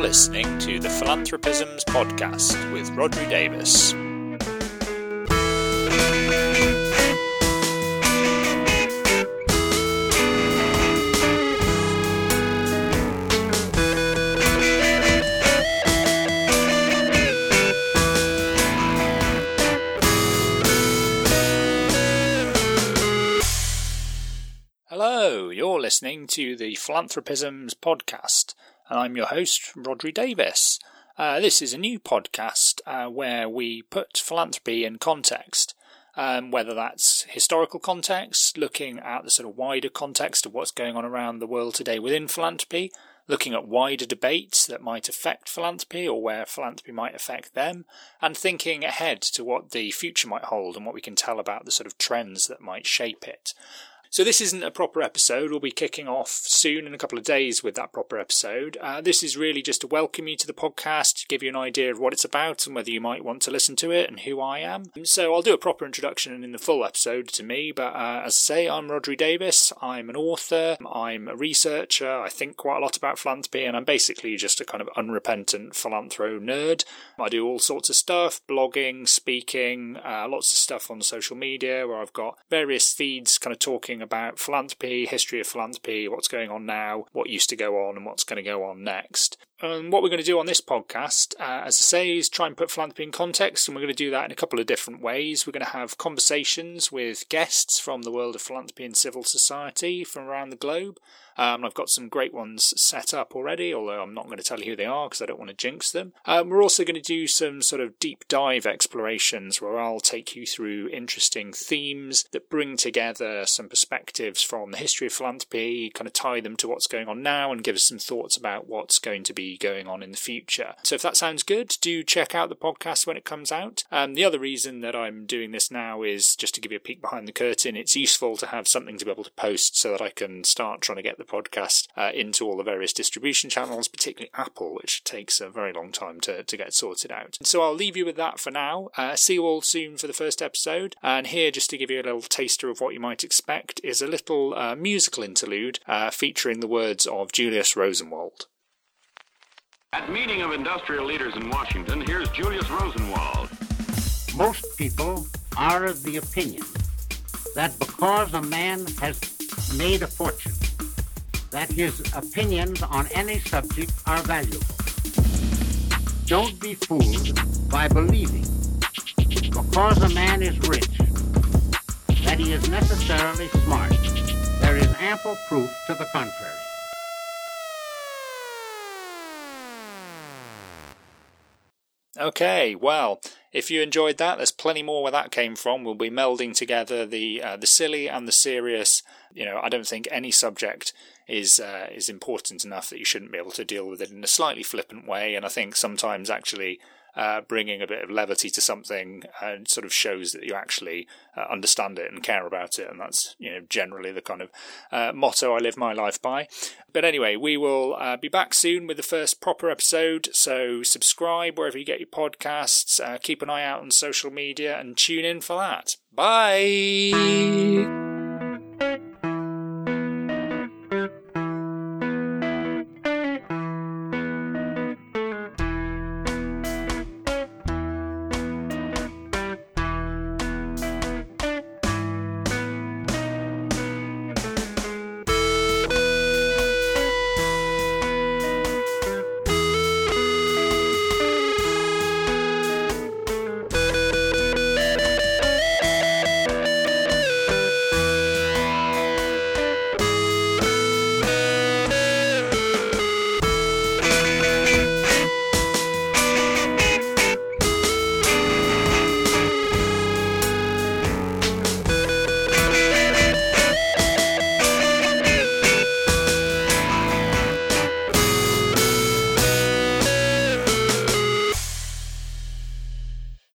listening to the Philanthropisms podcast with Rhodri Davies. Hello, you're listening to the Philanthropisms podcast, and I'm your host, Rhodri Davies. Uh, this is a new podcast uh, where we put philanthropy in context, um, whether that's historical context, looking at the sort of wider context of what's going on around the world today within philanthropy, looking at wider debates that might affect philanthropy or where philanthropy might affect them, and thinking ahead to what the future might hold and what we can tell about the sort of trends that might shape it. So this isn't a proper episode. We'll be kicking off soon in a couple of days with that proper episode. Uh, this is really just to welcome you to the podcast, to give you an idea of what it's about and whether you might want to listen to it and who I am. So I'll do a proper introduction in the full episode to me. But uh, as I say, I'm Rhodri Davies. I'm an author. I'm a researcher. I think quite a lot about philanthropy, and I'm basically just a kind of unrepentant philanthro nerd. I do all sorts of stuff: blogging, speaking, uh, lots of stuff on social media, where I've got various feeds, kind of talking about philanthropy, history of philanthropy, what's going on now, what used to go on, and what's going to go on next. And what we're going to do on this podcast, uh, as I say, is try and put philanthropy in context, and we're going to do that in a couple of different ways. We're going to have conversations with guests from the world of philanthropy and civil society from around the globe. Um, I've got some great ones set up already, although I'm not going to tell you who they are because I don't want to jinx them. Um, we're also going to do some sort of deep dive explorations where I'll take you through interesting themes that bring together some perspectives from the history of philanthropy, kind of tie them to what's going on now, and give us some thoughts about what's going to be going on in the future. So if that sounds good, do check out the podcast when it comes out. Um, the other reason that I'm doing this now is just to give you a peek behind the curtain. It's useful to have something to be able to post so that I can start trying to get the podcast uh, into all the various distribution channels, particularly Apple, which takes a very long time to, to get sorted out. So I'll leave you with that for now. Uh, see you all soon for the first episode. And here, just to give you a little taster of what you might expect, is a little uh, musical interlude uh, featuring the words of Julius Rosenwald. At meeting of industrial leaders in Washington, here's Julius Rosenwald. Most people are of the opinion that because a man has made a fortune, that his opinions on any subject are valuable. Don't be fooled by believing because a man is rich that he is necessarily smart. There is ample proof to the contrary. Okay, well, if you enjoyed that, there's plenty more where that came from. We'll be melding together the uh, the silly and the serious. You know, I don't think any subject is uh, is important enough that you shouldn't be able to deal with it in a slightly flippant way. And I think sometimes actually uh, bringing a bit of levity to something uh, sort of shows that you actually uh, understand it and care about it, and that's you know generally the kind of uh, motto I live my life by. But anyway, we will uh, be back soon with the first proper episode. So subscribe wherever you get your podcasts. Uh, keep an eye out on social media and tune in for that. Bye.